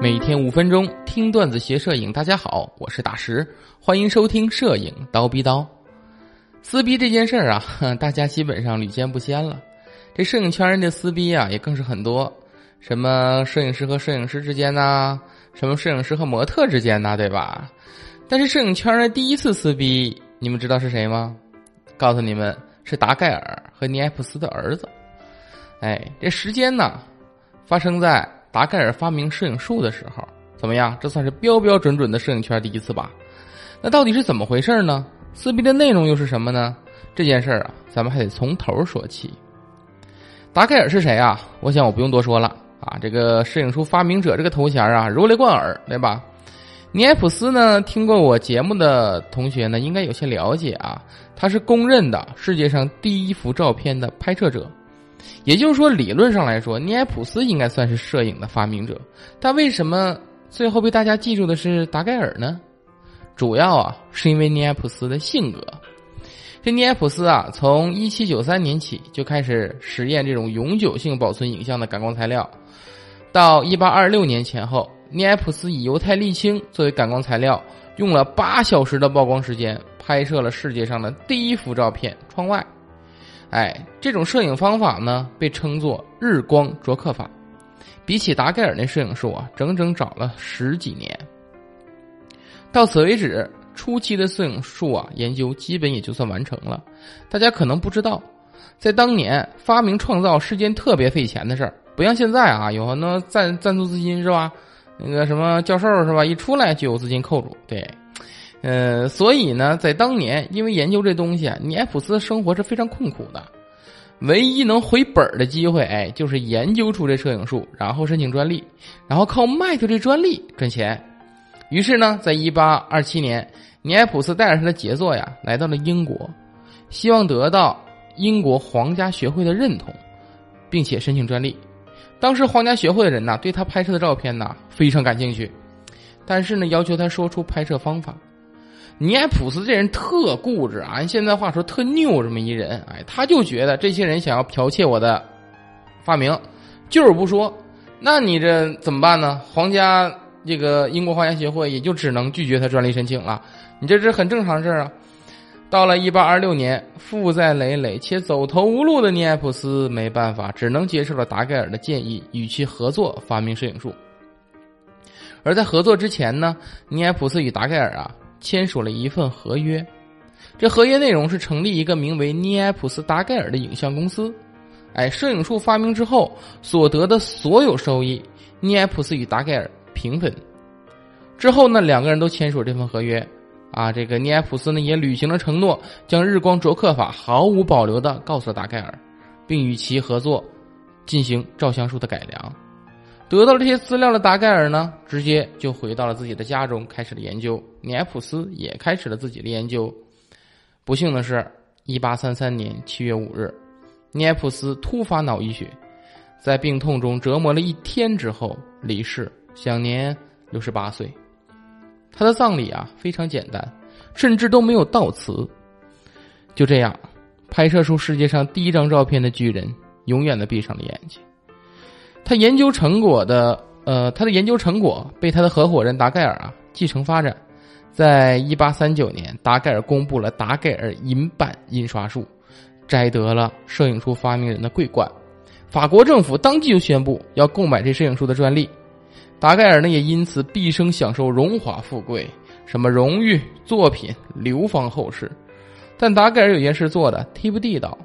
每天五分钟听段子学摄影，大家好，我是大石，欢迎收听摄影刀逼刀。撕逼这件事儿啊，大家基本上屡见不鲜了。这摄影圈人的撕逼啊，也更是很多，什么摄影师和摄影师之间呐，什么摄影师和模特之间呐，对吧？但是摄影圈的第一次撕逼，你们知道是谁吗？告诉你们，是达盖尔和尼埃普斯的儿子。哎，这时间呢，发生在。达盖尔发明摄影术的时候，怎么样？这算是标标准准的摄影圈第一次吧？那到底是怎么回事呢？撕逼的内容又是什么呢？这件事儿啊，咱们还得从头说起。达盖尔是谁啊？我想我不用多说了啊，这个摄影术发明者这个头衔啊，如雷贯耳，对吧？尼埃普斯呢，听过我节目的同学呢，应该有些了解啊，他是公认的世界上第一幅照片的拍摄者。也就是说，理论上来说，尼埃普斯应该算是摄影的发明者，但为什么最后被大家记住的是达盖尔呢？主要啊，是因为尼埃普斯的性格。这尼埃普斯啊，从一七九三年起就开始实验这种永久性保存影像的感光材料，到一八二六年前后，尼埃普斯以犹太沥青作为感光材料，用了八小时的曝光时间，拍摄了世界上的第一幅照片——窗外。哎，这种摄影方法呢，被称作日光灼刻法。比起达盖尔那摄影术啊，整整找了十几年。到此为止，初期的摄影术啊研究基本也就算完成了。大家可能不知道，在当年发明创造是件特别费钱的事儿，不像现在啊，有很多赞赞助资金是吧？那个什么教授是吧？一出来就有资金扣住，对。呃，所以呢，在当年，因为研究这东西啊，尼埃普斯生活是非常困苦的，唯一能回本的机会，哎，就是研究出这摄影术，然后申请专利，然后靠卖掉这专利赚钱。于是呢，在一八二七年，尼埃普斯带着他的杰作呀，来到了英国，希望得到英国皇家学会的认同，并且申请专利。当时皇家学会的人呐，对他拍摄的照片呐非常感兴趣，但是呢，要求他说出拍摄方法。尼埃普斯这人特固执啊，按现在话说特拗这么一人，哎，他就觉得这些人想要剽窃我的发明，就是不说，那你这怎么办呢？皇家这个英国皇家协会也就只能拒绝他专利申请了。你这是很正常事儿啊。到了一八二六年，负债累累且走投无路的尼埃普斯没办法，只能接受了达盖尔的建议，与其合作发明摄影术。而在合作之前呢，尼埃普斯与达盖尔啊。签署了一份合约，这合约内容是成立一个名为尼埃普斯达盖尔的影像公司。哎，摄影术发明之后所得的所有收益，尼埃普斯与达盖尔平分。之后呢，两个人都签署这份合约。啊，这个尼埃普斯呢也履行了承诺，将日光灼刻法毫无保留的告诉了达盖尔，并与其合作进行照相术的改良。得到了这些资料的达盖尔呢，直接就回到了自己的家中，开始了研究。尼埃普斯也开始了自己的研究。不幸的是，一八三三年七月五日，尼埃普斯突发脑溢血，在病痛中折磨了一天之后离世，享年六十八岁。他的葬礼啊非常简单，甚至都没有悼词。就这样，拍摄出世界上第一张照片的巨人，永远的闭上了眼睛。他研究成果的，呃，他的研究成果被他的合伙人达盖尔啊继承发展，在一八三九年，达盖尔公布了达盖尔银版印刷术，摘得了摄影术发明人的桂冠。法国政府当即就宣布要购买这摄影术的专利，达盖尔呢也因此毕生享受荣华富贵，什么荣誉作品流芳后世。但达盖尔有件事做的忒不地道，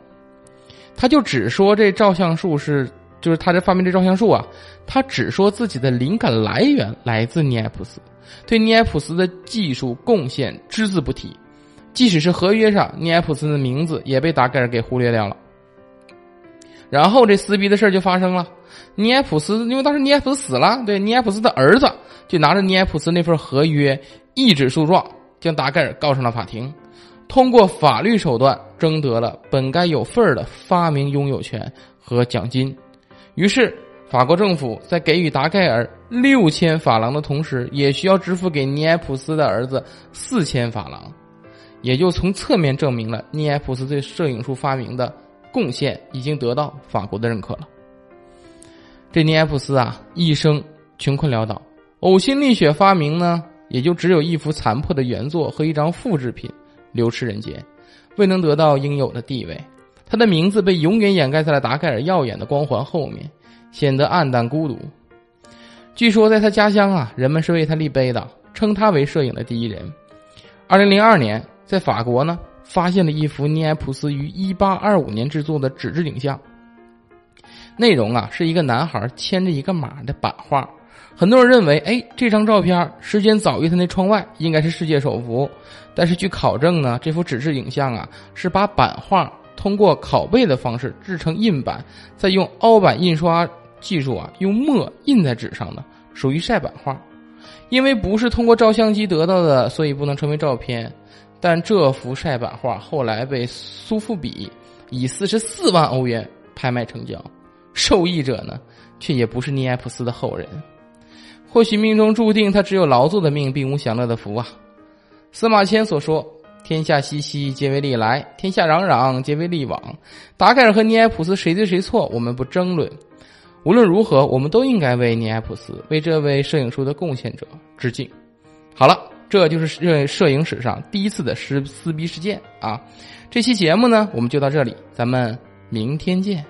他就只说这照相术是。就是他这发明这照相术啊，他只说自己的灵感来源来自尼埃普斯，对尼埃普斯的技术贡献只字不提，即使是合约上尼埃普斯的名字也被达盖尔给忽略掉了。然后这撕逼的事就发生了，尼埃普斯因为当时尼埃普斯死了，对尼埃普斯的儿子就拿着尼埃普斯那份合约一纸诉状，将达盖尔告上了法庭，通过法律手段争得了本该有份儿的发明拥有权和奖金。于是，法国政府在给予达盖尔六千法郎的同时，也需要支付给尼埃普斯的儿子四千法郎，也就从侧面证明了尼埃普斯对摄影术发明的贡献已经得到法国的认可了。这尼埃普斯啊，一生穷困潦倒，呕心沥血发明呢，也就只有一幅残破的原作和一张复制品流失人间，未能得到应有的地位。他的名字被永远掩盖在了达盖尔耀眼的光环后面，显得暗淡孤独。据说在他家乡啊，人们是为他立碑的，称他为摄影的第一人。二零零二年，在法国呢，发现了一幅尼埃普斯于一八二五年制作的纸质影像，内容啊是一个男孩牵着一个马的版画。很多人认为，哎，这张照片时间早于他那窗外，应该是世界首幅。但是据考证呢，这幅纸质影像啊，是把版画。通过拷贝的方式制成印版，再用凹版印刷技术啊，用墨印在纸上的，属于晒版画。因为不是通过照相机得到的，所以不能称为照片。但这幅晒版画后来被苏富比以四十四万欧元拍卖成交，受益者呢，却也不是尼埃普斯的后人。或许命中注定他只有劳作的命，并无享乐的福啊。司马迁所说。天下熙熙，皆为利来；天下攘攘，皆为利往。达盖尔和尼埃普斯谁对谁错，我们不争论。无论如何，我们都应该为尼埃普斯，为这位摄影术的贡献者致敬。好了，这就是摄摄影史上第一次的撕撕逼事件啊！这期节目呢，我们就到这里，咱们明天见。